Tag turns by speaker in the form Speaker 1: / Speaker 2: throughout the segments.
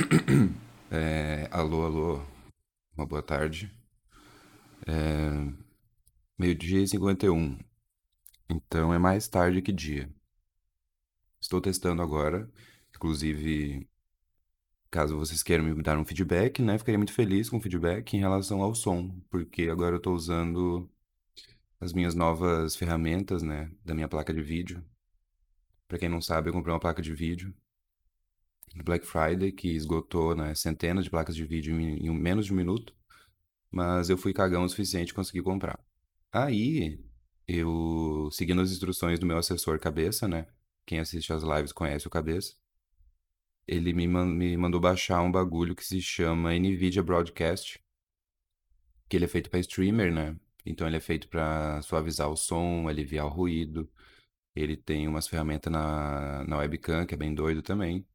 Speaker 1: É, alô, alô, uma boa tarde. É, meio-dia e 51, então é mais tarde que dia. Estou testando agora, inclusive, caso vocês queiram me dar um feedback, né? Ficaria muito feliz com o feedback em relação ao som, porque agora eu estou usando as minhas novas ferramentas, né? Da minha placa de vídeo. Para quem não sabe, eu comprei uma placa de vídeo no Black Friday, que esgotou né, centenas de placas de vídeo em, em menos de um minuto, mas eu fui cagão o suficiente e consegui comprar. Aí, eu, seguindo as instruções do meu assessor Cabeça, né? Quem assiste as lives conhece o Cabeça. Ele me, man me mandou baixar um bagulho que se chama NVIDIA Broadcast, que ele é feito para streamer, né? Então ele é feito para suavizar o som, aliviar o ruído. Ele tem umas ferramentas na, na webcam, que é bem doido também.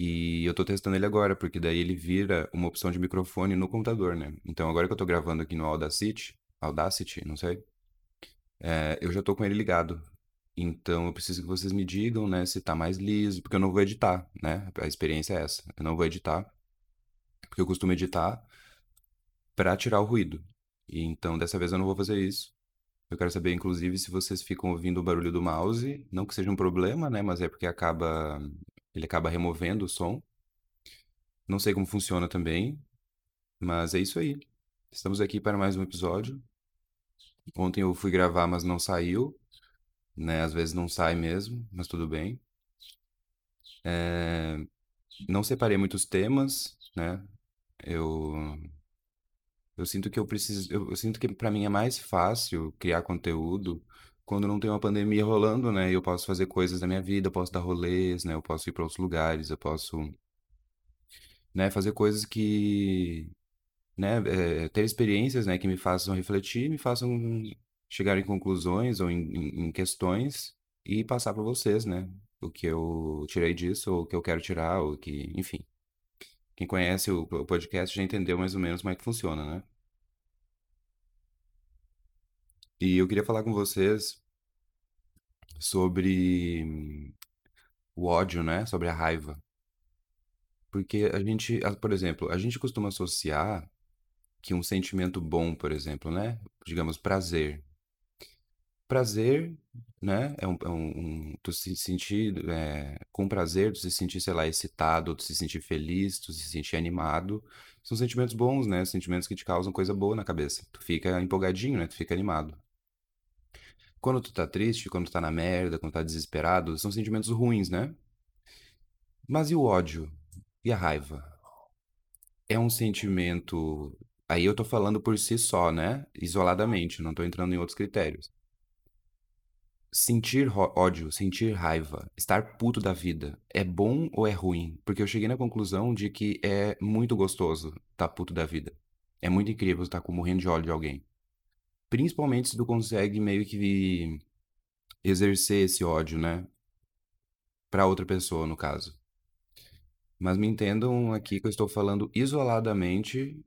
Speaker 1: E eu tô testando ele agora, porque daí ele vira uma opção de microfone no computador, né? Então agora que eu tô gravando aqui no Audacity, Audacity, não sei, é, eu já tô com ele ligado. Então eu preciso que vocês me digam, né, se tá mais liso, porque eu não vou editar, né? A experiência é essa. Eu não vou editar, porque eu costumo editar para tirar o ruído. E então dessa vez eu não vou fazer isso. Eu quero saber, inclusive, se vocês ficam ouvindo o barulho do mouse. Não que seja um problema, né? Mas é porque acaba ele acaba removendo o som. Não sei como funciona também, mas é isso aí. Estamos aqui para mais um episódio. Ontem eu fui gravar, mas não saiu, né? Às vezes não sai mesmo, mas tudo bem. É... Não separei muitos temas, né? Eu eu sinto que eu preciso, eu, eu sinto que para mim é mais fácil criar conteúdo quando não tem uma pandemia rolando, né? Eu posso fazer coisas da minha vida, eu posso dar rolês, né? Eu posso ir para outros lugares, eu posso, né, fazer coisas que, né, é, ter experiências, né, que me façam refletir, me façam chegar em conclusões ou em, em questões e passar para vocês, né? O que eu tirei disso, ou o que eu quero tirar, ou que, enfim. Quem conhece o podcast já entendeu mais ou menos como é que funciona, né? E eu queria falar com vocês sobre o ódio, né? Sobre a raiva. Porque a gente, por exemplo, a gente costuma associar que um sentimento bom, por exemplo, né? Digamos, prazer. Prazer, né? É um, é um, tu se sentir é, com prazer, tu se sentir, sei lá, excitado, tu se sentir feliz, tu se sentir animado. São sentimentos bons, né? Sentimentos que te causam coisa boa na cabeça. Tu fica empolgadinho, né? Tu fica animado. Quando tu tá triste, quando tu tá na merda, quando tu tá desesperado, são sentimentos ruins, né? Mas e o ódio? E a raiva? É um sentimento. Aí eu tô falando por si só, né? Isoladamente, não tô entrando em outros critérios. Sentir ódio, sentir raiva, estar puto da vida, é bom ou é ruim? Porque eu cheguei na conclusão de que é muito gostoso estar tá puto da vida. É muito incrível estar com morrendo de ódio de alguém. Principalmente se tu consegue meio que exercer esse ódio, né? Pra outra pessoa, no caso. Mas me entendam aqui que eu estou falando isoladamente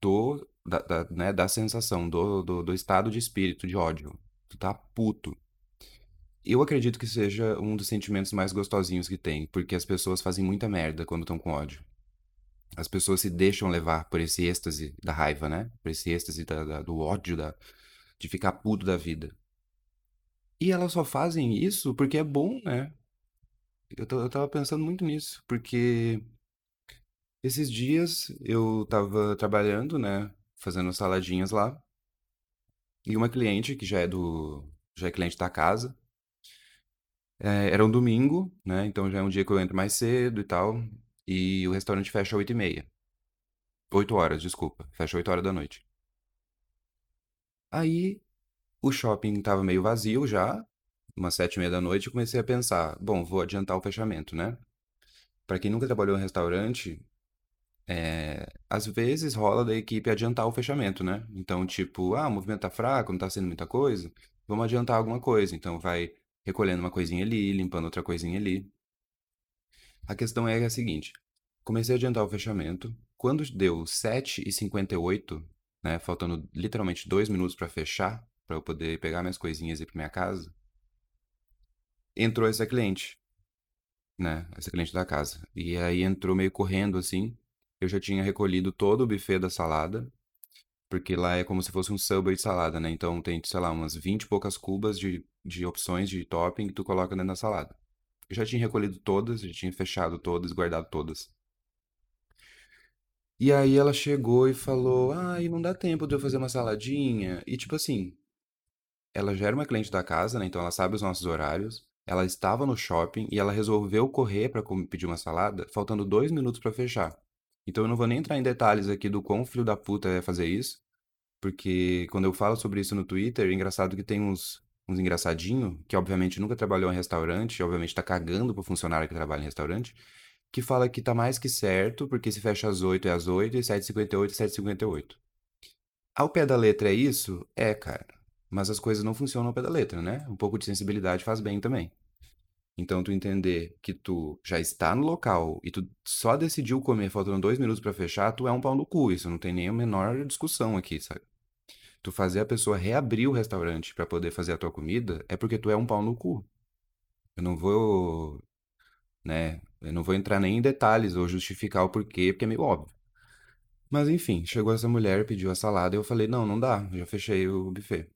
Speaker 1: do, da, da, né, da sensação, do, do, do estado de espírito de ódio. Tu tá puto. Eu acredito que seja um dos sentimentos mais gostosinhos que tem, porque as pessoas fazem muita merda quando estão com ódio. As pessoas se deixam levar por esse êxtase da raiva, né? Por esse êxtase da, da, do ódio, da, de ficar puto da vida. E elas só fazem isso porque é bom, né? Eu, eu tava pensando muito nisso, porque esses dias eu tava trabalhando, né? Fazendo saladinhas lá. E uma cliente, que já é do. já é cliente da casa. É, era um domingo, né? Então já é um dia que eu entro mais cedo e tal. E o restaurante fecha às 8h30. 8 horas, desculpa. Fecha 8 horas da noite. Aí o shopping tava meio vazio já, umas sete e meia da noite, eu comecei a pensar, bom, vou adiantar o fechamento, né? Para quem nunca trabalhou em restaurante, é, às vezes rola da equipe adiantar o fechamento, né? Então, tipo, ah, o movimento tá fraco, não tá sendo muita coisa, vamos adiantar alguma coisa. Então, vai recolhendo uma coisinha ali, limpando outra coisinha ali. A questão é a seguinte: comecei a adiantar o fechamento. Quando deu 7h58, né, faltando literalmente dois minutos para fechar, para eu poder pegar minhas coisinhas e ir para minha casa, entrou essa cliente. né? Essa cliente da casa. E aí entrou meio correndo assim. Eu já tinha recolhido todo o buffet da salada, porque lá é como se fosse um subway de salada, né? Então tem, sei lá, umas 20 e poucas cubas de, de opções de topping que tu coloca dentro da salada. Eu já tinha recolhido todas, já tinha fechado todas, guardado todas. E aí ela chegou e falou: "Ai, não dá tempo de eu fazer uma saladinha". E tipo assim, ela já era uma cliente da casa, né? Então ela sabe os nossos horários. Ela estava no shopping e ela resolveu correr para pedir uma salada, faltando dois minutos para fechar. Então eu não vou nem entrar em detalhes aqui do quão filho da puta é fazer isso, porque quando eu falo sobre isso no Twitter, é engraçado que tem uns, uns engraçadinhos, que obviamente nunca trabalhou em restaurante, obviamente tá cagando pro funcionário que trabalha em restaurante, que fala que tá mais que certo, porque se fecha às 8 é às 8 e 7h58 é 7h58. Ao pé da letra é isso? É, cara. Mas as coisas não funcionam ao pé da letra, né? Um pouco de sensibilidade faz bem também. Então, tu entender que tu já está no local e tu só decidiu comer faltando dois minutos pra fechar, tu é um pau no cu. Isso não tem nem a menor discussão aqui, sabe? Tu fazer a pessoa reabrir o restaurante pra poder fazer a tua comida é porque tu é um pau no cu. Eu não vou, né? Eu não vou entrar nem em detalhes ou justificar o porquê, porque é meio óbvio. Mas enfim, chegou essa mulher, pediu a salada e eu falei: não, não dá, já fechei o buffet.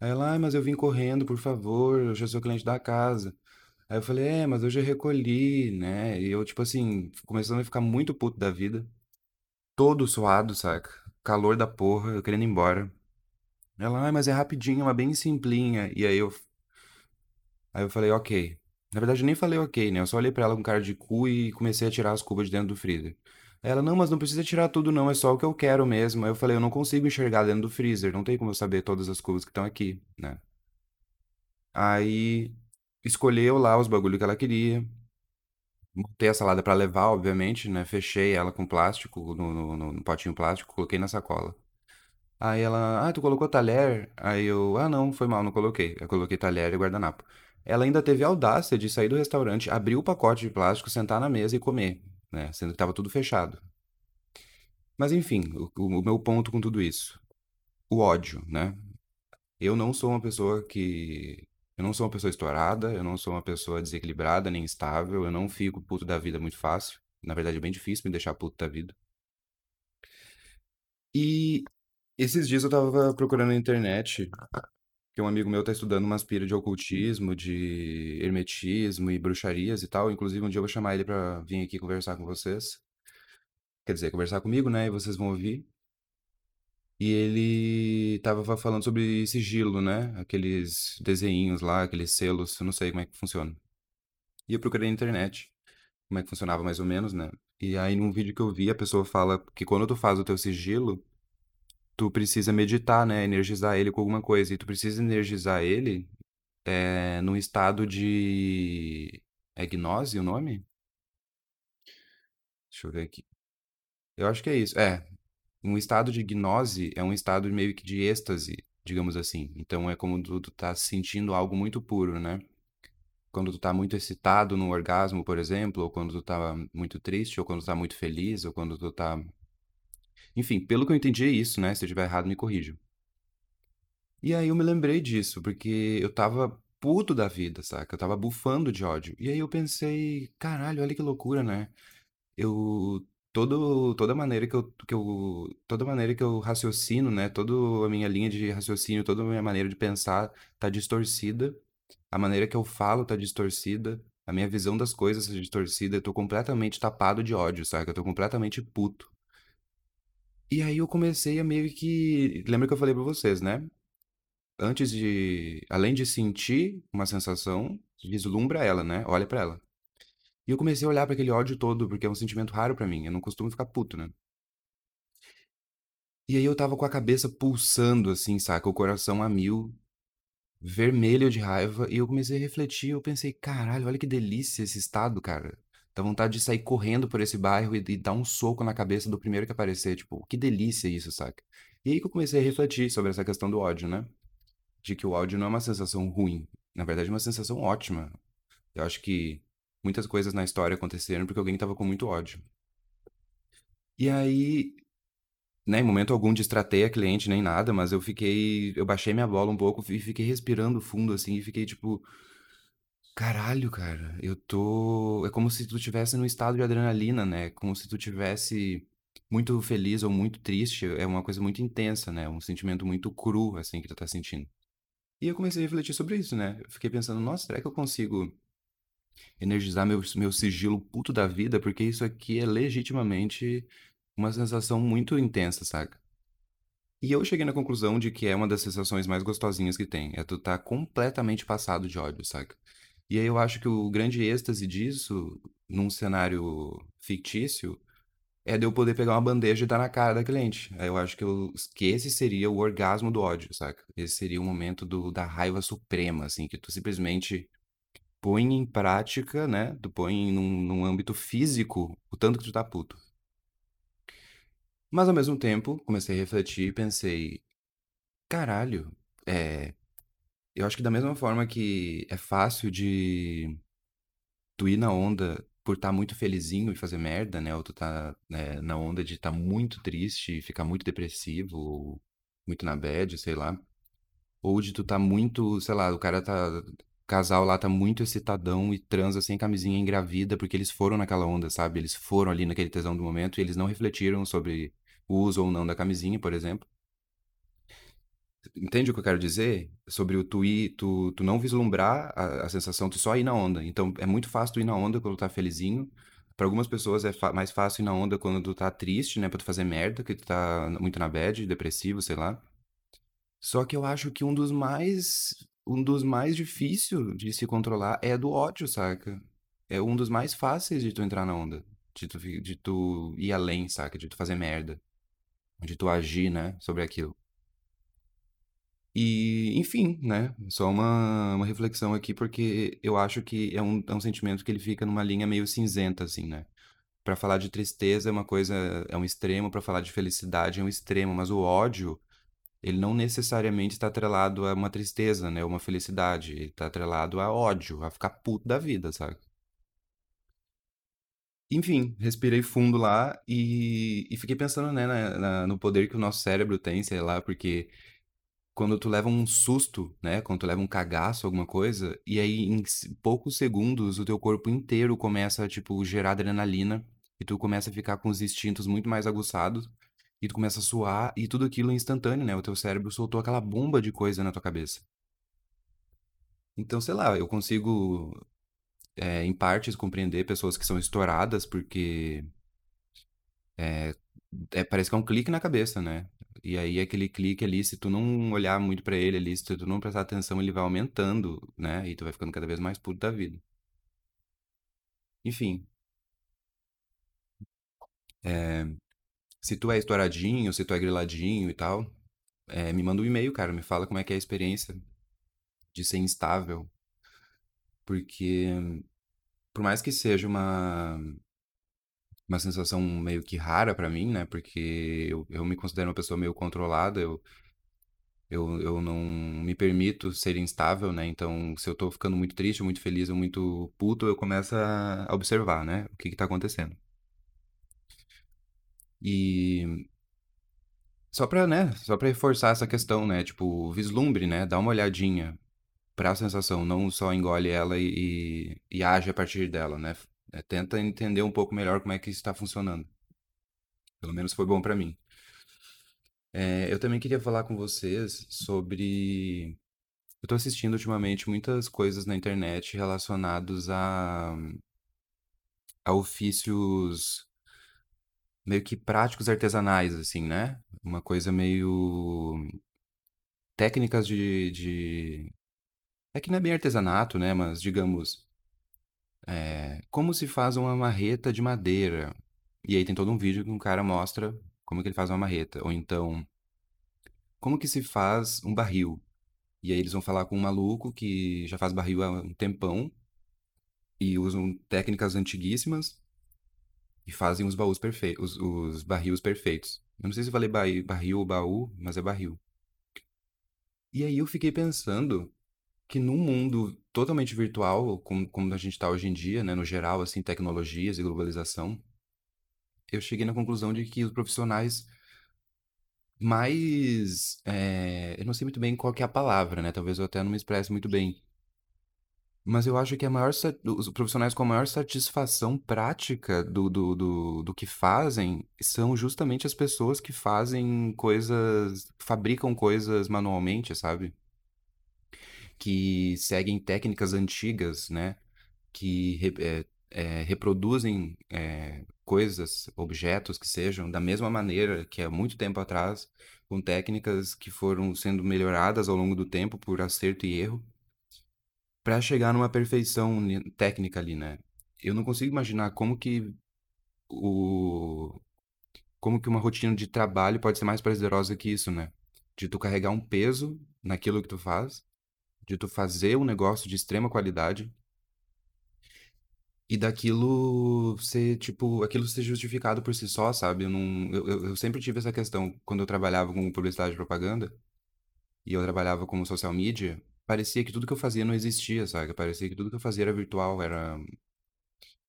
Speaker 1: Aí ela, ai, mas eu vim correndo, por favor, eu já sou cliente da casa. Aí eu falei, é, mas eu já recolhi, né? E eu, tipo assim, começando a ficar muito puto da vida. Todo suado, saca? Calor da porra, eu querendo ir embora. Ela, ai, mas é rapidinho, uma bem simplinha. E aí eu. Aí eu falei, ok. Na verdade, eu nem falei ok, né? Eu só olhei pra ela com cara de cu e comecei a tirar as cubas de dentro do freezer. Aí ela, não, mas não precisa tirar tudo, não, é só o que eu quero mesmo. Aí eu falei, eu não consigo enxergar dentro do freezer, não tem como eu saber todas as cubas que estão aqui, né? Aí escolheu lá os bagulho que ela queria. Montei a salada pra levar, obviamente, né? Fechei ela com plástico, no, no- no potinho plástico, coloquei na sacola. Aí ela, ah, tu colocou talher? Aí eu, ah, não, foi mal, não coloquei. Eu coloquei talher e guardanapo. Ela ainda teve a audácia de sair do restaurante, abrir o pacote de plástico, sentar na mesa e comer, né? Sendo que tava tudo fechado. Mas enfim, o, o meu ponto com tudo isso, o ódio, né? Eu não sou uma pessoa que. Eu não sou uma pessoa estourada, eu não sou uma pessoa desequilibrada nem instável, eu não fico puto da vida muito fácil. Na verdade, é bem difícil me deixar puto da vida. E esses dias eu tava procurando na internet, que um amigo meu tá estudando umas pira de ocultismo, de hermetismo e bruxarias e tal. Inclusive, um dia eu vou chamar ele pra vir aqui conversar com vocês. Quer dizer, conversar comigo, né? E vocês vão ouvir. E ele tava falando sobre sigilo, né? Aqueles desenhinhos lá, aqueles selos, eu não sei como é que funciona. E eu procurei na internet como é que funcionava mais ou menos, né? E aí num vídeo que eu vi, a pessoa fala que quando tu faz o teu sigilo, tu precisa meditar, né? Energizar ele com alguma coisa. E tu precisa energizar ele é, num estado de... É gnose o nome? Deixa eu ver aqui. Eu acho que é isso. É, um estado de gnose é um estado meio que de êxtase, digamos assim. Então é como tu, tu tá sentindo algo muito puro, né? Quando tu tá muito excitado no orgasmo, por exemplo, ou quando tu tá muito triste, ou quando tu tá muito feliz, ou quando tu tá. Enfim, pelo que eu entendi é isso, né? Se eu estiver errado, me corrija. E aí eu me lembrei disso, porque eu tava puto da vida, saca? Eu tava bufando de ódio. E aí eu pensei, caralho, olha que loucura, né? Eu todo toda maneira que eu, que eu toda maneira que eu raciocino, né, toda a minha linha de raciocínio, toda a minha maneira de pensar tá distorcida. A maneira que eu falo tá distorcida. A minha visão das coisas tá distorcida. Eu tô completamente tapado de ódio, sabe? Eu tô completamente puto. E aí eu comecei a meio que, lembra que eu falei pra vocês, né? Antes de, além de sentir uma sensação, vislumbra ela, né? Olha pra ela. E eu comecei a olhar pra aquele ódio todo, porque é um sentimento raro pra mim. Eu não costumo ficar puto, né? E aí eu tava com a cabeça pulsando, assim, saca? O coração a mil, vermelho de raiva. E eu comecei a refletir. Eu pensei, caralho, olha que delícia esse estado, cara. Dá vontade de sair correndo por esse bairro e, e dar um soco na cabeça do primeiro que aparecer. Tipo, que delícia isso, saca? E aí que eu comecei a refletir sobre essa questão do ódio, né? De que o ódio não é uma sensação ruim. Na verdade, é uma sensação ótima. Eu acho que muitas coisas na história aconteceram porque alguém tava com muito ódio. E aí, né, em momento algum destratei a cliente nem nada, mas eu fiquei, eu baixei minha bola um pouco e fiquei respirando fundo assim e fiquei tipo, Caralho, cara, eu tô. É como se tu estivesse num estado de adrenalina, né? Como se tu tivesse muito feliz ou muito triste. É uma coisa muito intensa, né? Um sentimento muito cru, assim, que tu tá sentindo. E eu comecei a refletir sobre isso, né? Fiquei pensando, nossa, será que eu consigo energizar meu, meu sigilo puto da vida? Porque isso aqui é legitimamente uma sensação muito intensa, saca? E eu cheguei na conclusão de que é uma das sensações mais gostosinhas que tem. É tu tá completamente passado de ódio, saca? E aí eu acho que o grande êxtase disso, num cenário fictício, é de eu poder pegar uma bandeja e dar na cara da cliente. Aí eu acho que, eu, que esse seria o orgasmo do ódio, saca? Esse seria o momento do, da raiva suprema, assim, que tu simplesmente põe em prática, né? Tu põe num, num âmbito físico o tanto que tu tá puto. Mas ao mesmo tempo, comecei a refletir e pensei, caralho, é. Eu acho que da mesma forma que é fácil de tu ir na onda por estar muito felizinho e fazer merda, né? Ou tu tá né, na onda de estar muito triste, ficar muito depressivo, ou muito na bad, sei lá. Ou de tu tá muito, sei lá, o cara tá. O casal lá tá muito excitadão e transa sem camisinha engravida porque eles foram naquela onda, sabe? Eles foram ali naquele tesão do momento e eles não refletiram sobre o uso ou não da camisinha, por exemplo. Entende o que eu quero dizer? Sobre o tu ir, tu, tu não vislumbrar a, a sensação, tu só ir na onda. Então é muito fácil tu ir na onda quando tu tá felizinho. Para algumas pessoas é mais fácil ir na onda quando tu tá triste, né? Pra tu fazer merda, que tu tá muito na bad, depressivo, sei lá. Só que eu acho que um dos mais, um dos mais difícil de se controlar é do ódio, saca? É um dos mais fáceis de tu entrar na onda. De tu, de tu ir além, saca? De tu fazer merda. De tu agir, né? Sobre aquilo. E, enfim, né? Só uma, uma reflexão aqui, porque eu acho que é um, é um sentimento que ele fica numa linha meio cinzenta, assim, né? Pra falar de tristeza é uma coisa, é um extremo, pra falar de felicidade é um extremo, mas o ódio, ele não necessariamente está atrelado a uma tristeza, né? Uma felicidade. Ele tá atrelado a ódio, a ficar puto da vida, sabe? Enfim, respirei fundo lá e, e fiquei pensando, né, na- na- no poder que o nosso cérebro tem, sei lá, porque quando tu leva um susto, né? Quando tu leva um cagaço, alguma coisa, e aí em poucos segundos o teu corpo inteiro começa a, tipo, gerar adrenalina e tu começa a ficar com os instintos muito mais aguçados e tu começa a suar e tudo aquilo é instantâneo, né? O teu cérebro soltou aquela bomba de coisa na tua cabeça. Então, sei lá, eu consigo, é, em partes, compreender pessoas que são estouradas porque é, parece que é um clique na cabeça, né? E aí aquele clique ali, se tu não olhar muito pra ele ali, se tu não prestar atenção, ele vai aumentando, né? E tu vai ficando cada vez mais puto da vida. Enfim, se tu é estouradinho, se tu é griladinho e tal, é, me manda um e-mail, cara, me fala como é que é a experiência de ser instável, porque por mais que seja uma uma sensação meio que rara pra mim, né? Porque eu, eu me considero uma pessoa meio controlada, eu Eu, eu não me permito ser instável, né? Então, se eu tô ficando muito triste, muito feliz ou muito puto, eu começo a observar, né? O que que tá acontecendo. E só pra, né? Só pra reforçar essa questão, né? Tipo, vislumbre, né? Dá uma olhadinha pra sensação, não só engole ela e, e, e age a partir dela, né? É, tenta entender um pouco melhor como é que isso tá funcionando. Pelo menos foi bom pra mim. É, eu também queria falar com vocês sobre Eu tô assistindo ultimamente muitas coisas na internet relacionados a, a ofícios meio que práticos artesanais, assim, né? Uma coisa meio técnicas de, de... É que não é bem artesanato, né? Mas, digamos, é, como se faz uma marreta de madeira. E aí tem todo um vídeo que um cara mostra como que ele faz uma marreta. Ou então, como que se faz um barril. E aí eles vão falar com um maluco que já faz barril há um tempão e usam técnicas antiguíssimas e fazem os baús perfeitos, os, os barris perfeitos. Eu não sei se eu falei barril, ou baú, mas é barril. E aí eu fiquei pensando que num mundo totalmente virtual, como, como a gente está hoje em dia, né, no geral, assim, tecnologias e globalização, eu cheguei na conclusão de que os profissionais mais, é, eu não sei muito bem qual é a palavra, né? Talvez eu até não me expresse muito bem, Mas eu acho que a maior, os profissionais com a maior satisfação prática do, do, do, do que fazem são justamente as pessoas que fazem coisas, fabricam coisas manualmente, sabe? Que seguem técnicas antigas, né? Que é, é, reproduzem é, coisas, objetos que sejam da mesma maneira que há muito tempo atrás, com técnicas que foram sendo melhoradas ao longo do tempo por acerto e erro. Pra chegar numa perfeição ni- técnica ali, né? Eu não consigo imaginar como que o como que uma rotina de trabalho pode ser mais prazerosa que isso, né? De tu carregar um peso naquilo que tu faz, de tu fazer um negócio de extrema qualidade e daquilo ser, tipo, aquilo ser justificado por si só, sabe? Eu não, eu, eu sempre tive essa questão quando eu trabalhava com publicidade e propaganda e eu trabalhava como social media, parecia que tudo que eu fazia não existia, sabe? Parecia que tudo que eu fazia era virtual, era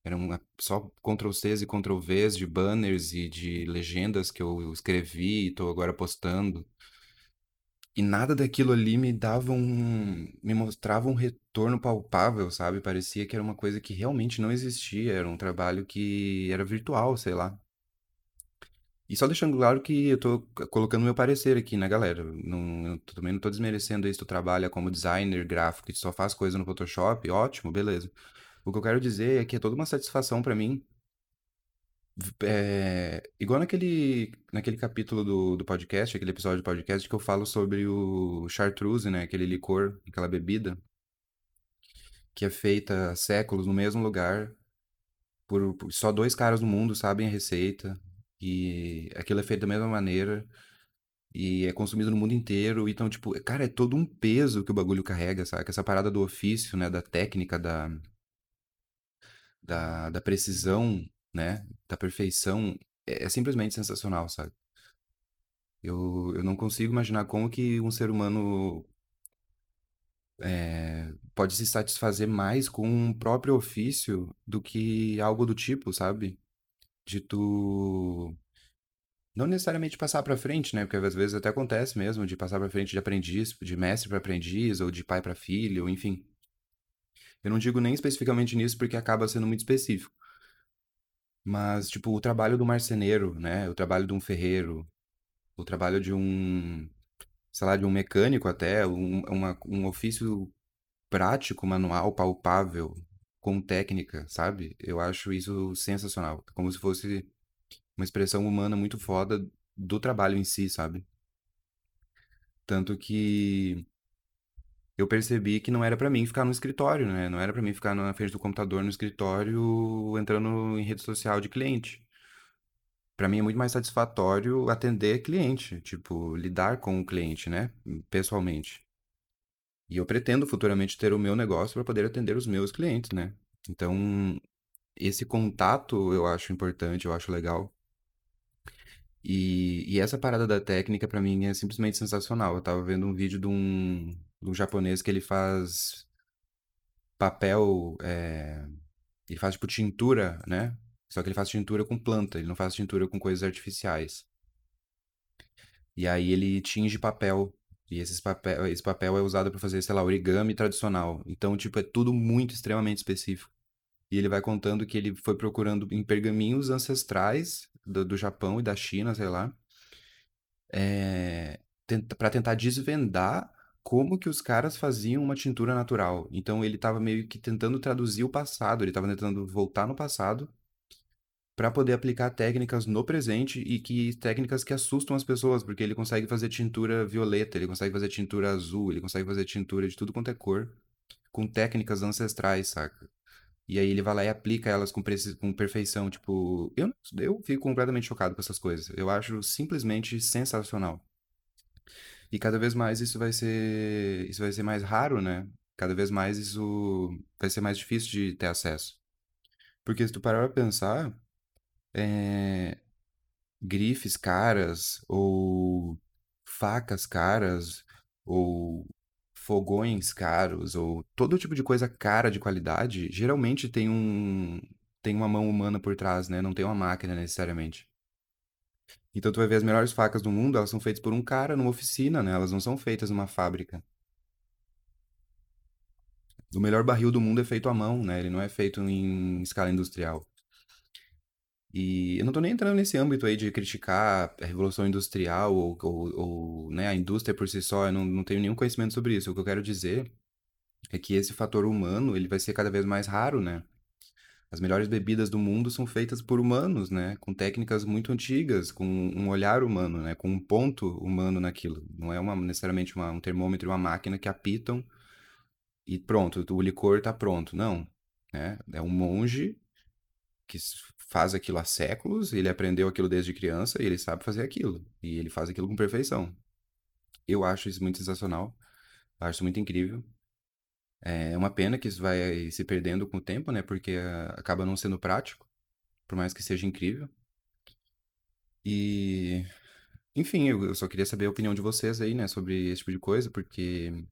Speaker 1: Eram a- só Ctrl+Cs e Ctrl+Vs de banners e de legendas que eu escrevi e tô agora postando. E nada daquilo ali me dava um... me mostrava um retorno palpável, sabe? Parecia que era uma coisa que realmente não existia, era um trabalho que era virtual, sei lá. E só deixando claro que eu tô colocando meu parecer aqui, né, galera? Não, eu também não tô desmerecendo isso, tu trabalha como designer gráfico e só faz coisa no Photoshop, ótimo, beleza. O que eu quero dizer é que é toda uma satisfação pra mim É, igual naquele, naquele capítulo do, do podcast, aquele episódio do podcast que eu falo sobre o chartreuse, né? Aquele licor, aquela bebida que é feita há séculos no mesmo lugar, por, por- só dois caras no mundo sabem a receita, e aquilo é feito da mesma maneira, e é consumido no mundo inteiro. Então, tipo, cara, é todo um peso que o bagulho carrega, sabe? Essa parada do ofício, né? Da técnica, da, da, da precisão, né? Da perfeição, é, é simplesmente sensacional, sabe? Eu, eu não consigo imaginar como que um ser humano é, pode se satisfazer mais com um próprio ofício do que algo do tipo, sabe? De tu não necessariamente passar pra frente, né? Porque às vezes até acontece mesmo de passar pra frente de aprendiz, de mestre pra aprendiz ou de pai pra filho, enfim. Eu não digo nem especificamente nisso porque acaba sendo muito específico, mas tipo o trabalho do marceneiro, né? O trabalho de um ferreiro, o trabalho de um sei lá, de um mecânico até, um, uma- um ofício prático, manual, palpável, com técnica, sabe? Eu acho isso sensacional. É Como se fosse uma expressão humana muito foda do trabalho em si, sabe? Tanto que eu percebi que não era pra mim ficar no escritório, né? Não era pra mim ficar na frente do computador no escritório entrando em rede social de cliente. Pra mim é muito mais satisfatório atender cliente, tipo, lidar com o cliente, né? Pessoalmente. E eu pretendo futuramente ter o meu negócio para poder atender os meus clientes, né? Então, esse contato eu acho importante, eu acho legal. E, e essa parada da técnica pra mim é simplesmente sensacional. Eu tava vendo um vídeo de um, um japonês que ele faz papel, é, ele faz tipo tintura, né? Só que ele faz tintura com planta, ele não faz tintura com coisas artificiais. E aí ele tinge papel. E esses papel, esse papel é usado pra fazer, sei lá, origami tradicional. Então, tipo, é tudo muito extremamente específico. E ele vai contando que ele foi procurando em pergaminhos ancestrais do, do Japão e da China, sei lá, é, para tentar desvendar como que os caras faziam uma tintura natural. Então ele estava meio que tentando traduzir o passado, ele estava tentando voltar no passado para poder aplicar técnicas no presente e que técnicas que assustam as pessoas, porque ele consegue fazer tintura violeta, ele consegue fazer tintura azul, ele consegue fazer tintura de tudo quanto é cor, com técnicas ancestrais, saca? E aí ele vai lá e aplica elas com, com perfeição. Tipo, eu, eu fico completamente chocado com essas coisas. Eu acho simplesmente sensacional. E cada vez mais isso vai ser, isso vai ser mais raro, né? Cada vez mais isso vai ser mais difícil de ter acesso. Porque se tu parar pra pensar, é, grifes caras, ou facas caras, ou fogões caros, ou todo tipo de coisa cara de qualidade, geralmente tem um, tem uma mão humana por trás, né? Não tem uma máquina necessariamente. Então tu vai ver as melhores facas do mundo, elas são feitas por um cara numa oficina, né? Elas não são feitas numa fábrica. O melhor barril do mundo é feito à mão, né? Ele não é feito em escala industrial. E eu não tô nem entrando nesse âmbito aí de criticar a revolução industrial ou, ou, ou, né, a indústria por si só, eu não, não tenho nenhum conhecimento sobre isso. O que eu quero dizer é que esse fator humano, ele vai ser cada vez mais raro, né? As melhores bebidas do mundo são feitas por humanos, né? Com técnicas muito antigas, com um olhar humano, né? Com um ponto humano naquilo. Não é uma, necessariamente uma, um termômetro e uma máquina que apitam e pronto, o licor tá pronto. Não, né? É um monge que faz aquilo há séculos, ele aprendeu aquilo desde criança e ele sabe fazer aquilo. E ele faz aquilo com perfeição. Eu acho isso muito sensacional. Acho muito incrível. É uma pena que isso vai se perdendo com o tempo, né? Porque ah, acaba não sendo prático, por mais que seja incrível. E, enfim, eu só queria saber a opinião de vocês aí, né, sobre esse tipo de coisa, porque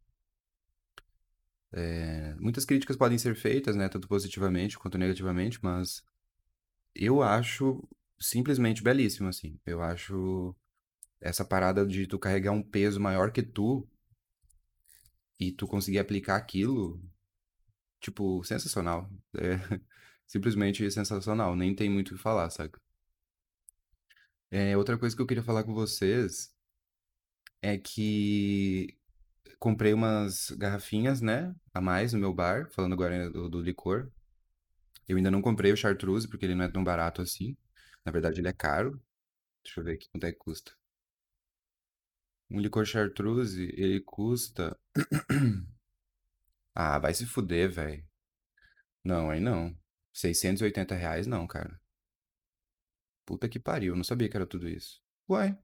Speaker 1: é, muitas críticas podem ser feitas, né, tanto positivamente quanto negativamente, mas eu acho simplesmente belíssimo, assim. Eu acho essa parada de tu carregar um peso maior que tu e tu conseguir aplicar aquilo, tipo, sensacional. É simplesmente sensacional, nem tem muito o que falar, saca? É, outra coisa que eu queria falar com vocês é que comprei umas garrafinhas, né, a mais no meu bar, falando agora do, do licor. Eu ainda não comprei o chartreuse porque ele não é tão barato assim. Na verdade, ele é caro. Deixa eu ver aqui quanto é que custa. Um licor chartreuse, ele custa. Ah, vai se fuder, velho. Não, aí não. 680 reais não, cara. Puta que pariu, não sabia que era tudo isso. Uai,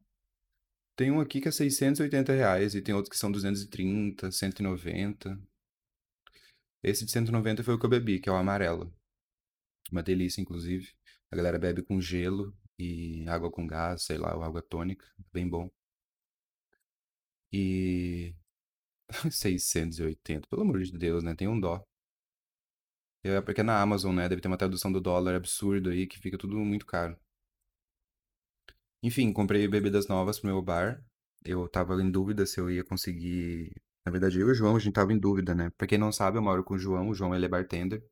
Speaker 1: tem um aqui que é 680 reais e tem outros que são 230, 190. Esse de 190 foi o que eu bebi, que é o amarelo. Uma delícia, inclusive. A galera bebe com gelo e água com gás, sei lá, ou água tônica. Bem bom. E 680, pelo amor de Deus, né? Tem um dó. É porque é na Amazon, né? Deve ter uma tradução do dólar absurdo aí que fica tudo muito caro. Enfim, comprei bebidas novas pro meu bar. Eu tava em dúvida se eu ia conseguir. Na verdade, eu e o João, a gente tava em dúvida, né? Pra quem não sabe, eu moro com o João. O João, ele é bartender.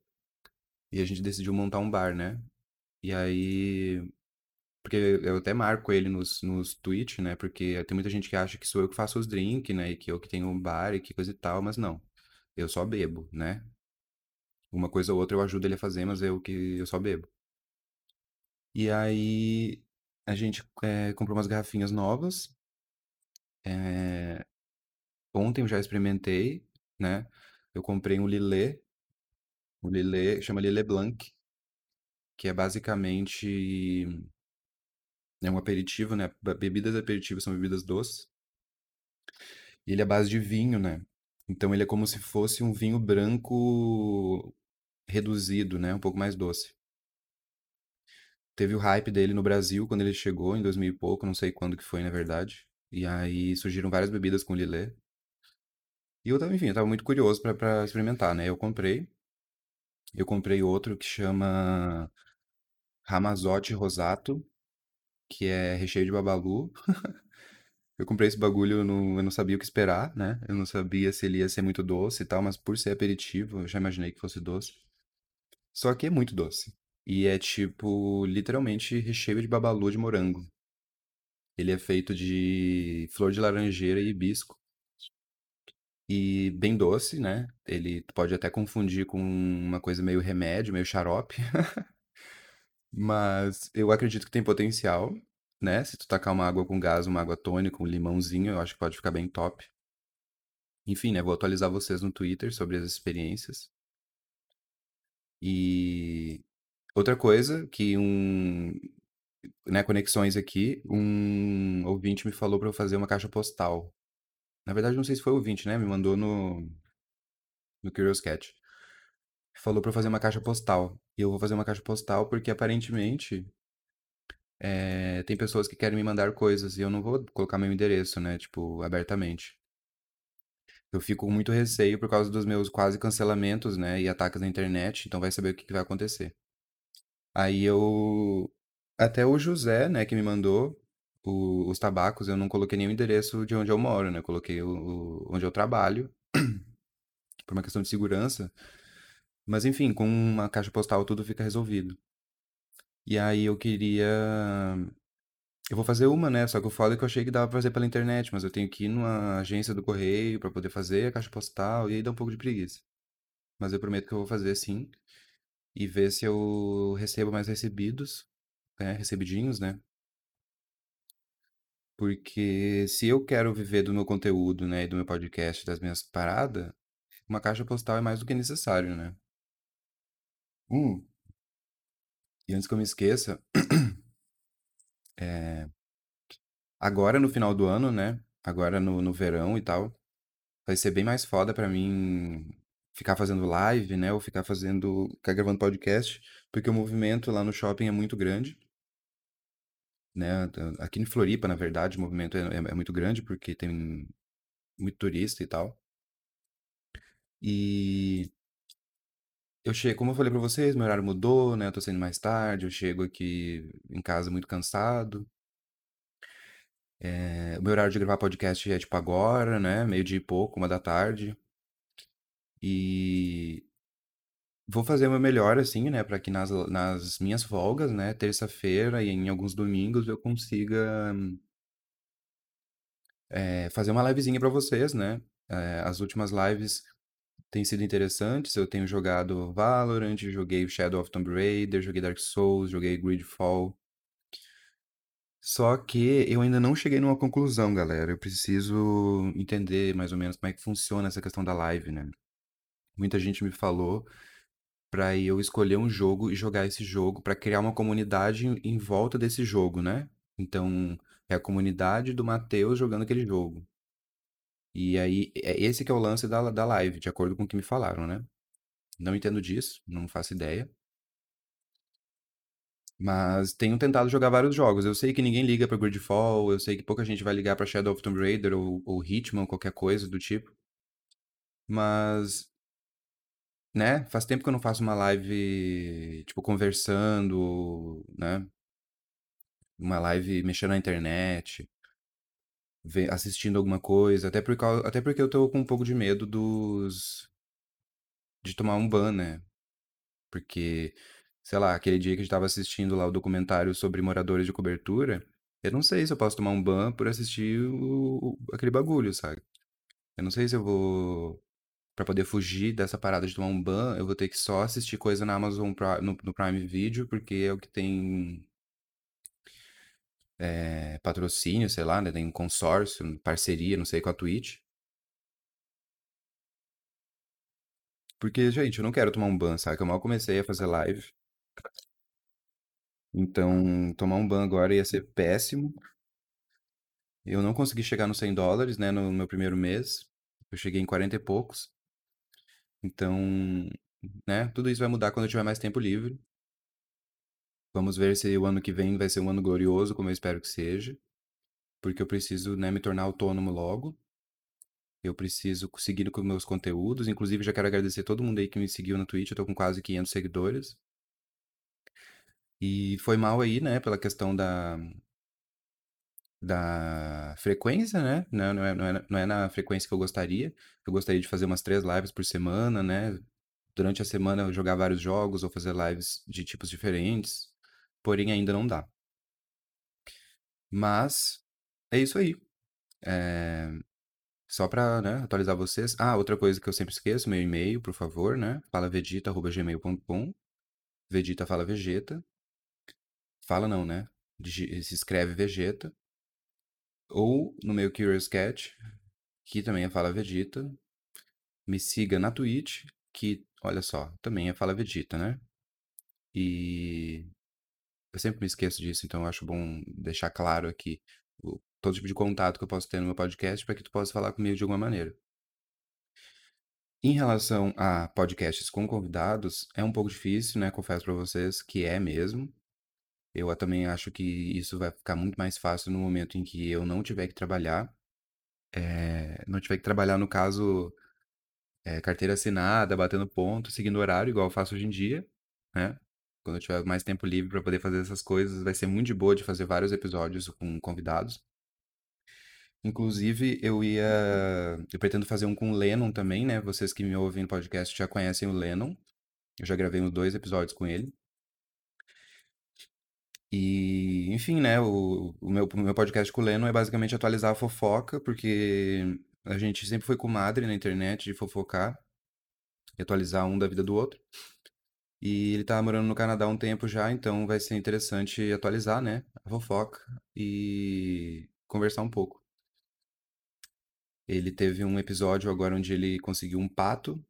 Speaker 1: E a gente decidiu montar um bar, né? E aí. Porque eu até marco ele nos, nos tweets, né? Porque tem muita gente que acha que sou eu que faço os drinks, né? E que eu que tenho um bar e que coisa e tal, mas não. Eu só bebo, né? Uma coisa ou outra eu ajudo ele a fazer, mas eu que eu só bebo. E aí a gente é, comprou umas garrafinhas novas. É, ontem eu já experimentei, né? Eu comprei um Lillet, um Lillet, chama Lillet Blanc, que é basicamente é um aperitivo, né? Be- Bebidas aperitivas são bebidas doces. E ele é base de vinho, né? Então ele é como se fosse um vinho branco reduzido, né? Um pouco mais doce. Teve o hype dele no Brasil quando ele chegou, em 2000 e pouco, não sei quando que foi, na verdade. E aí surgiram várias bebidas com Lillet. E eu tava, enfim, eu tava muito curioso pra experimentar, né? Eu comprei. Eu comprei outro que chama Ramazotti Rosato, que é recheio de babalu. Eu comprei esse bagulho, eu não, eu não sabia o que esperar, né? Eu não sabia se ele ia ser muito doce e tal, mas por ser aperitivo, eu já imaginei que fosse doce. Só que é muito doce. E é tipo, literalmente, recheio de babalu de morango. Ele é feito de flor de laranjeira e hibisco. E bem doce, né? Ele pode até confundir com uma coisa meio remédio, meio xarope. Mas eu acredito que tem potencial, né? Se tu tacar uma água com gás, uma água tônica, um limãozinho, eu acho que pode ficar bem top. Enfim, né? Vou atualizar vocês no Twitter sobre as experiências. E outra coisa que um, né, conexões aqui, um ouvinte me falou pra eu fazer uma caixa postal. Na verdade, não sei se foi ouvinte, né? Me mandou no, no Curious Cat. Falou eu fazer uma caixa postal. E eu vou fazer uma caixa postal porque aparentemente é, tem pessoas que querem me mandar coisas e eu não vou colocar meu endereço, né? Tipo, abertamente. Eu fico com muito receio por causa dos meus quase cancelamentos, né? E ataques na internet, então vai saber o que que vai acontecer. Aí eu. Até o José, né, que me mandou o- os tabacos, eu não coloquei nenhum endereço de onde eu moro, né? Coloquei o, o- onde eu trabalho, por uma questão de segurança. Mas enfim, com uma caixa postal tudo fica resolvido. E aí eu queria. Eu vou fazer uma, né? Só que o foda é que eu achei que dava pra fazer pela internet, mas eu tenho que ir numa agência do correio pra poder fazer a caixa postal, e aí dá um pouco de preguiça. Mas eu prometo que eu vou fazer sim, e ver se eu recebo mais recebidos, né? Recebidinhos, né? Porque se eu quero viver do meu conteúdo, né, e do meu podcast, das minhas paradas, uma caixa postal é mais do que necessário, né? Hum, e antes que eu me esqueça, agora no final do ano, né? Agora no, no verão e tal, vai ser bem mais foda pra mim ficar fazendo live, né? Ou ficar fazendo, ficar gravando podcast, porque o movimento lá no shopping é muito grande, né? Aqui em Floripa, na verdade, o movimento é, é- é muito grande porque tem muito turista e tal. E eu chego, como eu falei pra vocês, meu horário mudou, né? Eu tô saindo mais tarde, eu chego aqui em casa muito cansado. É, o meu horário de gravar podcast é tipo agora, né? Meio-dia e pouco, uma da tarde. E vou fazer o meu melhor, assim, né? Pra que nas, nas minhas folgas, né? Terça-feira e em alguns domingos eu consiga é, fazer uma livezinha pra vocês, né? É, as últimas lives têm sido interessantes. Eu tenho jogado Valorant, joguei Shadow of Tomb Raider, joguei Dark Souls, joguei Gridfall. Só que eu ainda não cheguei numa conclusão, galera. Eu preciso entender mais ou menos como é que funciona essa questão da live, né? Muita gente me falou pra eu escolher um jogo e jogar esse jogo pra criar uma comunidade em volta desse jogo, né? Então, é a comunidade do Matheus jogando aquele jogo. E aí, é esse que é o lance da, da live, de acordo com o que me falaram, né? Não entendo disso, não faço ideia. Mas tenho tentado jogar vários jogos. Eu sei que ninguém liga pra Gridfall, eu sei que pouca gente vai ligar pra Shadow of Tomb Raider ou, ou Hitman, qualquer coisa do tipo. Mas, né, faz tempo que eu não faço uma live, tipo, conversando, né? Uma live mexendo na internet, assistindo alguma coisa. Até por cau- até porque eu tô com um pouco de medo dos, de tomar um ban, né? Porque, sei lá, aquele dia que a gente tava assistindo lá o documentário sobre moradores de cobertura, eu não sei se eu posso tomar um ban por assistir o, o- aquele bagulho, sabe? Eu não sei se eu vou. Pra poder fugir dessa parada de tomar um ban, eu vou ter que só assistir coisa na Amazon no, no Prime Video, porque é o que tem é, patrocínio, sei lá, né? Tem um consórcio, parceria, não sei, com a Twitch. Porque, gente, eu não quero tomar um ban, sabe? Que eu mal comecei a fazer live. Então, tomar um ban agora ia ser péssimo. Eu não consegui chegar nos 100 dólares, né, no meu primeiro mês. Eu cheguei em 40 e poucos. Então, né, tudo isso vai mudar quando eu tiver mais tempo livre. Vamos ver se o ano que vem vai ser um ano glorioso, como eu espero que seja. Porque eu preciso, né, me tornar autônomo logo. Eu preciso seguir com meus conteúdos. Inclusive, já quero agradecer todo mundo aí que me seguiu no Twitch. Eu tô com quase 500 seguidores. E foi mal aí, né, pela questão da, da frequência, né? Não, não é, não é, não é na frequência que eu gostaria. Eu gostaria de fazer umas três lives por semana, né? Durante a semana eu jogar vários jogos ou fazer lives de tipos diferentes. Porém, ainda não dá. Mas é isso aí. É, Só pra, né, atualizar vocês. Ah, outra coisa que eu sempre esqueço, meu e-mail, por favor, né? falavegeta.gmail.com Vegeta fala Vegeta. Fala não, né? Digi- Se escreve Vegeta. Ou no meu Curious Cat, que também é Fala Vegeta. Me siga na Twitch, que, olha só, também é Fala Vegeta, né? E eu sempre me esqueço disso, então eu acho bom deixar claro aqui o- todo tipo de contato que eu posso ter no meu podcast para que tu possa falar comigo de alguma maneira. Em relação a podcasts com convidados, é um pouco difícil, né? Confesso para vocês que é mesmo. Eu também acho que isso vai ficar muito mais fácil no momento em que eu não tiver que trabalhar. É, não tiver que trabalhar, no caso, é, carteira assinada, batendo ponto, seguindo horário, igual eu faço hoje em dia, né? Quando eu tiver mais tempo livre para poder fazer essas coisas, vai ser muito de boa de fazer vários episódios com convidados. Inclusive, eu ia. Eu pretendo fazer um com o Lennon também, né? Vocês que me ouvem no podcast já conhecem o Lennon. Eu já gravei uns dois episódios com ele. E, enfim, né? O, o meu, o meu podcast com o Lennon é basicamente atualizar a fofoca, porque a gente sempre foi comadre na internet de fofocar e atualizar um da vida do outro. E ele tá morando no Canadá há um tempo já, então vai ser interessante atualizar, né? A fofoca e conversar um pouco. Ele teve um episódio agora onde ele conseguiu um pato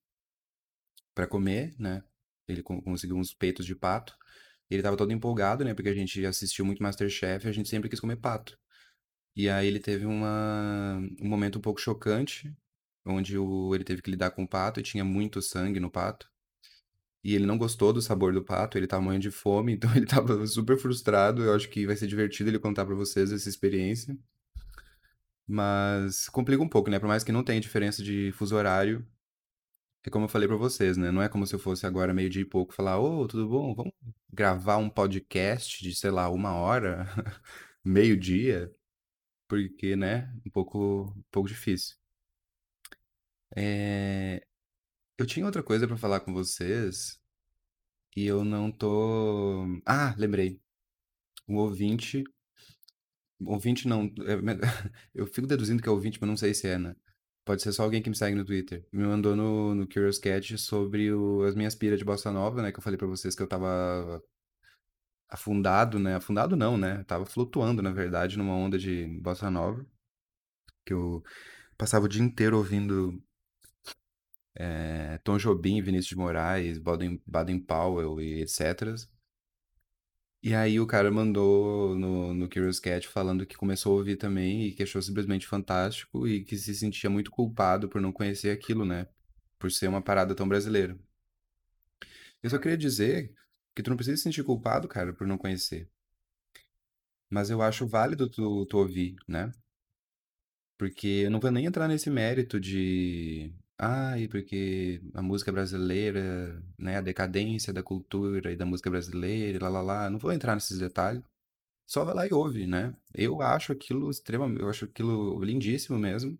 Speaker 1: pra comer, né? Ele con- conseguiu uns peitos de pato. Ele tava todo empolgado, né? Porque a gente assistiu muito MasterChef e a gente sempre quis comer pato. E aí ele teve uma, um momento um pouco chocante, onde o, ele teve que lidar com o pato e tinha muito sangue no pato. E ele não gostou do sabor do pato, ele tava morrendo de fome, então ele tava super frustrado. Eu acho que vai ser divertido ele contar pra vocês essa experiência. Mas complica um pouco, né? Por mais que não tenha diferença de fuso horário, é como eu falei pra vocês, né? Não é como se eu fosse agora meio-dia e pouco falar, ô, tudo bom? Vamos gravar um podcast de, sei lá, uma hora, meio-dia, porque, né? Um pouco, um pouco difícil. É, Eu tinha outra coisa pra falar com vocês e eu não tô. Ah, lembrei. Um ouvinte. Ouvinte não. é, Eu fico deduzindo que é ouvinte, mas não sei se é, né? Pode ser só alguém que me segue no Twitter. Me mandou no, no Curious Cat sobre o- as minhas piras de bossa nova, né? Que eu falei pra vocês que eu tava afundado, né? Afundado não, né? Tava flutuando, na verdade, numa onda de bossa nova. Que eu passava o dia inteiro ouvindo é, Tom Jobim, Vinícius de Moraes, Baden, Baden-Powell e etc. E aí o cara mandou no, no Curious Cat falando que começou a ouvir também e que achou simplesmente fantástico e que se sentia muito culpado por não conhecer aquilo, né? Por ser uma parada tão brasileira. Eu só queria dizer que tu não precisa se sentir culpado, cara, por não conhecer. Mas eu acho válido tu, tu ouvir, né? Porque eu não vou nem entrar nesse mérito de. Ai, porque a música brasileira, né? A decadência da cultura e da música brasileira, e lá lá lá. Não vou entrar nesses detalhes. Só vai lá e ouve, né? Eu acho aquilo extremamente, eu acho aquilo lindíssimo mesmo.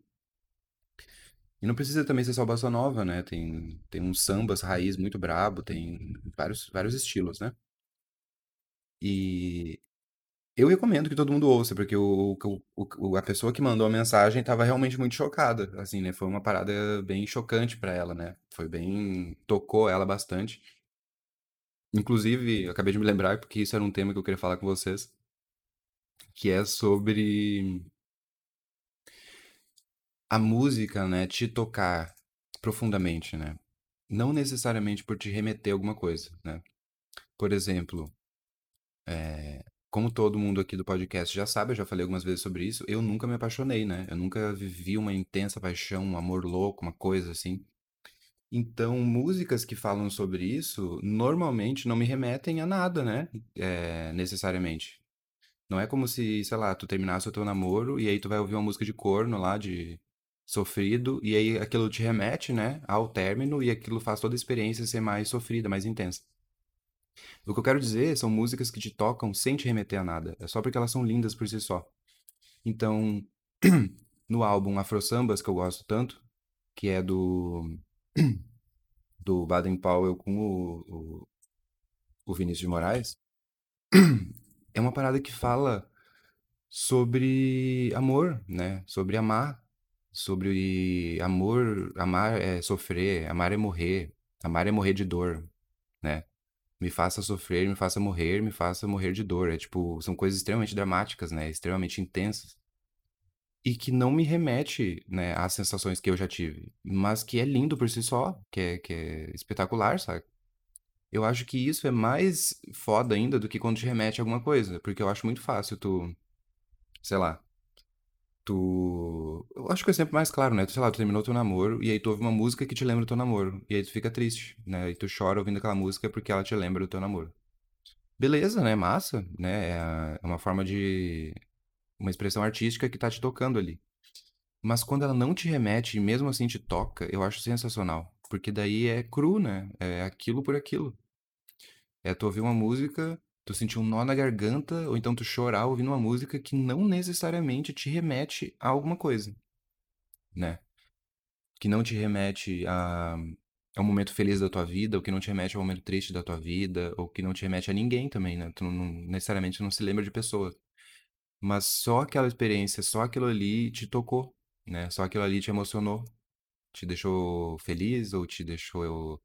Speaker 1: E não precisa também ser só bossa nova, né? Tem, tem uns sambas raiz muito brabo, tem vários, vários estilos, né? E eu recomendo que todo mundo ouça, porque o, o, o- a pessoa que mandou a mensagem estava realmente muito chocada, assim, né? Foi uma parada bem chocante pra ela, né? Foi bem, tocou ela bastante. Inclusive, eu acabei de me lembrar, porque isso era um tema que eu queria falar com vocês, que é sobre a música, né, te tocar profundamente, né? Não necessariamente por te remeter a alguma coisa, né? Por exemplo, como todo mundo aqui do podcast já sabe, eu já falei algumas vezes sobre isso, eu nunca me apaixonei, né? Eu nunca vivi uma intensa paixão, um amor louco, uma coisa assim. Então, músicas que falam sobre isso normalmente não me remetem a nada, né? É, necessariamente. Não é como se, sei lá, tu terminasse o teu namoro e aí tu vai ouvir uma música de corno lá, de sofrido, e aí aquilo te remete, né, ao término e aquilo faz toda a experiência ser mais sofrida, mais intensa. O que eu quero dizer são músicas que te tocam sem te remeter a nada. É só porque elas são lindas por si só. Então, no álbum Afro Sambas, que eu gosto tanto, que é do, do Baden Powell com o, o, o Vinícius de Moraes, é uma parada que fala sobre amor, né? Sobre amar, sobre amor, amar é sofrer, amar é morrer, amar é morrer de dor, né? Me faça sofrer, me faça morrer, me faça morrer de dor. É tipo, são coisas extremamente dramáticas, né? Extremamente intensas. E que não me remete, né, às sensações que eu já tive. Mas que é lindo por si só, que é, que é espetacular, sabe? Eu acho que isso é mais foda ainda do que quando te remete a alguma coisa. Porque eu acho muito fácil tu, sei lá, tu. Eu acho que é sempre mais claro, né? Tu, sei lá, tu terminou teu namoro e aí tu ouve uma música que te lembra do teu namoro. E aí tu fica triste, né? E tu chora ouvindo aquela música porque ela te lembra do teu namoro. Beleza, né? Massa, né? É é uma forma de. Uma expressão artística que tá te tocando ali. Mas quando ela não te remete e mesmo assim te toca, eu acho sensacional. Porque daí é cru, né? É aquilo por aquilo. É tu ouvir uma música, tu sentir um nó na garganta, ou então tu chorar ouvindo uma música que não necessariamente te remete a alguma coisa, né? Que não te remete a, a um momento feliz da tua vida, ou que não te remete a um momento triste da tua vida, ou que não te remete a ninguém também, né? Tu não, não- necessariamente não se lembra de pessoa. Mas só aquela experiência, só aquilo ali te tocou, né? Só aquilo ali te emocionou, te deixou feliz ou te deixou,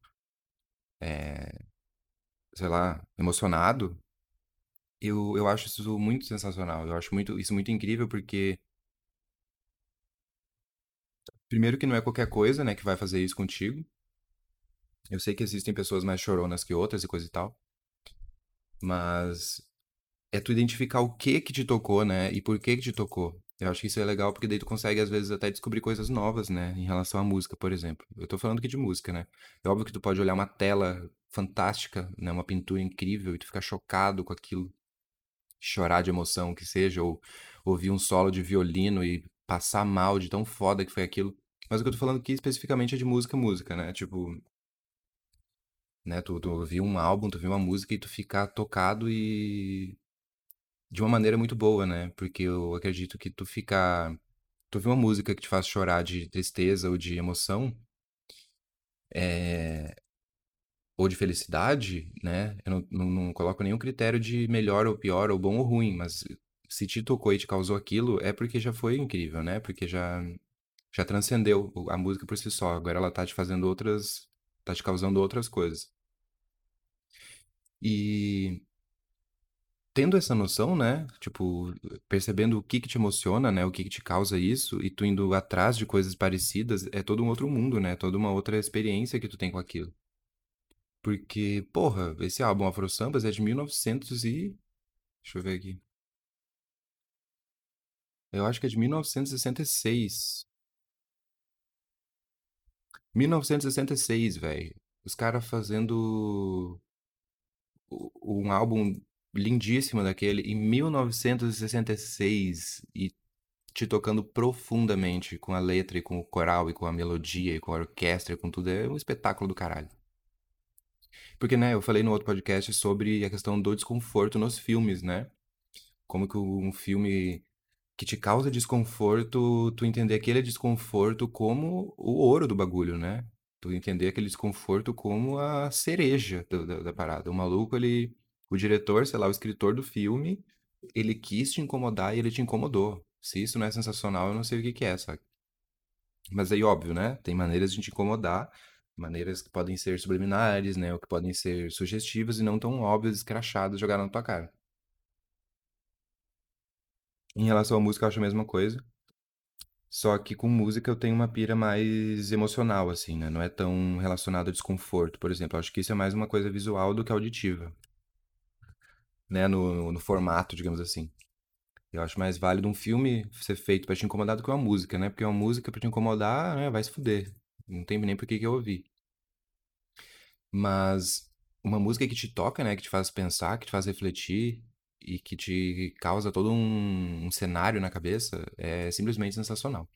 Speaker 1: é, sei lá, emocionado. Eu, eu acho isso muito sensacional. Eu acho muito, isso muito incrível porque, primeiro, que não é qualquer coisa, né, que vai fazer isso contigo. Eu sei que existem pessoas mais choronas que outras e coisa e tal, mas é tu identificar o que que te tocou, né, e por que que te tocou. Eu acho que isso é legal porque daí tu consegue, às vezes, até descobrir coisas novas, né, em relação à música, por exemplo. Eu tô falando aqui de música, né? É óbvio que tu pode olhar uma tela fantástica, né, uma pintura incrível e tu ficar chocado com aquilo. Chorar de emoção que seja, ou ouvir um solo de violino e passar mal de tão foda que foi aquilo. Mas o que eu tô falando aqui especificamente é de música, música, né? Tipo, né, tu, tu ouvir um álbum, tu ouvir uma música e tu ficar tocado e de uma maneira muito boa, né? Porque eu acredito que tu ficar, tu ouvir uma música que te faz chorar de tristeza ou de emoção, é, ou de felicidade, né? Eu não, não, não coloco nenhum critério de melhor ou pior, ou bom ou ruim, mas se te tocou e te causou aquilo, é porque já foi incrível, né? Porque já, já transcendeu a música por si só. Agora ela tá te fazendo outras, tá te causando outras coisas. E tendo essa noção, né? Tipo, percebendo o que que te emociona, né? O que que te causa isso, e tu indo atrás de coisas parecidas, é todo um outro mundo, né? Toda uma outra experiência que tu tem com aquilo. Porque, porra, esse álbum Afro Sambas é de 1900 e... Deixa eu ver aqui. Eu acho que é de 1966. 1966, velho. Os caras fazendo um álbum lindíssimo daquele em 1966 e te tocando profundamente com a letra e com o coral e com a melodia e com a orquestra e com tudo. É um espetáculo do caralho. Porque, né, eu falei no outro podcast sobre a questão do desconforto nos filmes, né? Como que um filme que te causa desconforto, tu entender aquele desconforto como o ouro do bagulho, né? Tu entender aquele desconforto como a cereja do- da, da parada. O maluco, ele. O diretor, sei lá, o escritor do filme, ele quis te incomodar e ele te incomodou. Se isso não é sensacional, eu não sei o que que é, sabe? Mas aí, óbvio, né? Tem maneiras de te incomodar, maneiras que podem ser subliminares, né? Ou que podem ser sugestivas e não tão óbvias, escrachadas, jogadas na tua cara. Em relação à música, eu acho a mesma coisa. Só que com música eu tenho uma pira mais emocional, assim, né? Não é tão relacionado a desconforto, por exemplo. Eu acho que isso é mais uma coisa visual do que auditiva, né? No, no formato, digamos assim. Eu acho mais válido um filme ser feito pra te incomodar do que uma música, né? Porque uma música pra te incomodar, né? Vai se fuder. Não tem nem por que eu ouvi. Mas uma música que te toca, né? Que te faz pensar, que te faz refletir e que te causa todo um, um cenário na cabeça é simplesmente sensacional.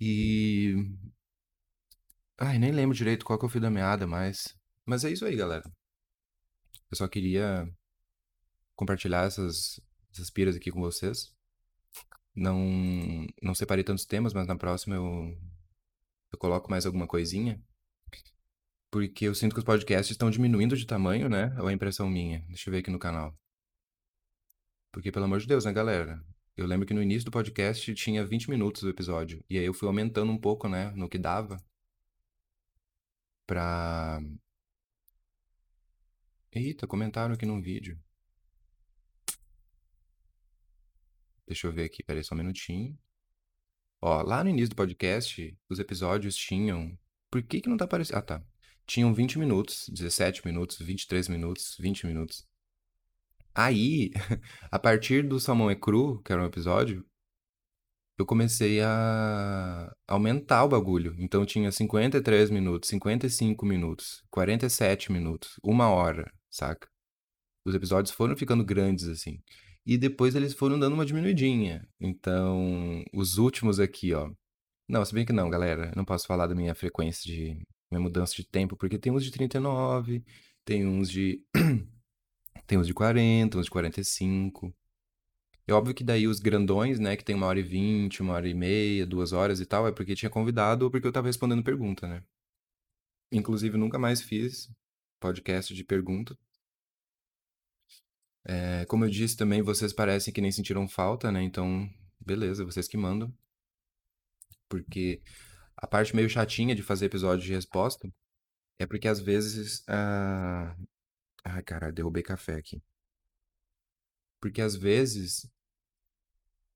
Speaker 1: E Ai, nem lembro direito qual que é o fio da meada, mas. Mas é isso aí, galera. Eu só queria compartilhar essas, essas piras aqui com vocês. Não, não separei tantos temas, mas na próxima eu, eu coloco mais alguma coisinha. Porque eu sinto que os podcasts estão diminuindo de tamanho, né? É impressão minha? Deixa eu ver aqui no canal. Porque, pelo amor de Deus, né, galera? Eu lembro que no início do podcast tinha 20 minutos o episódio. E aí eu fui aumentando um pouco, né? No que dava. Pra. Eita, comentaram aqui num vídeo. Deixa eu ver aqui, peraí só um minutinho. Ó, lá no início do podcast, os episódios tinham. Por que que não tá aparecendo? Ah, tá. Tinham 20 minutos, 17 minutos, 23 minutos, 20 minutos. Aí, a partir do Salmão é Cru, que era um episódio, eu comecei a aumentar o bagulho. Então tinha 53 minutos, 55 minutos, 47 minutos, uma hora, saca? Os episódios foram ficando grandes, assim. E depois eles foram dando uma diminuidinha. Então, os últimos aqui, ó. Não, se bem que não, galera. Não posso falar da minha frequência de. minha mudança de tempo, porque tem uns de 39, tem uns de Tem uns de 40, uns de 45. É óbvio que daí os grandões, né, que tem uma hora e vinte, uma hora e meia, duas horas e tal, é porque tinha convidado ou porque eu tava respondendo pergunta, né? Inclusive, nunca mais fiz podcast de pergunta. É, como eu disse também, vocês parecem que nem sentiram falta, né? Então, beleza, vocês que mandam. Porque a parte meio chatinha de fazer episódio de resposta é porque às vezes. Ah... Ai, cara, derrubei café aqui. Porque às vezes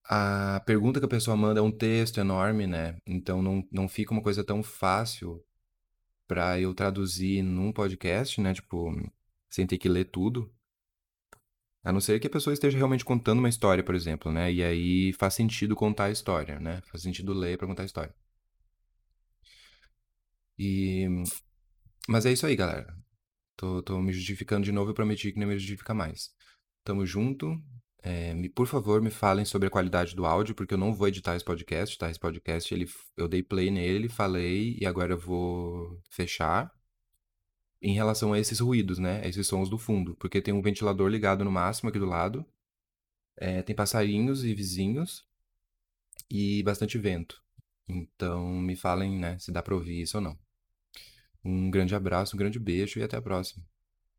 Speaker 1: a pergunta que a pessoa manda é um texto enorme, né? Então não, não fica uma coisa tão fácil pra eu traduzir num podcast, né? Tipo, sem ter que ler tudo. A não ser que a pessoa esteja realmente contando uma história, por exemplo, né? E aí faz sentido contar a história, né? Faz sentido ler pra contar a história. E... Mas é isso aí, galera. Tô, tô me justificando de novo e prometi que não me justificar mais. Tamo junto. É, me, por favor, me falem sobre a qualidade do áudio, porque eu não vou editar esse podcast, tá? Esse podcast, ele, eu dei play nele, falei, e agora eu vou fechar. Em relação a esses ruídos, né? A esses sons do fundo. Porque tem um ventilador ligado no máximo aqui do lado. É, tem passarinhos e vizinhos. E bastante vento. Então, me falem, né, se dá pra ouvir isso ou não. Um grande abraço, um grande beijo e até a próxima.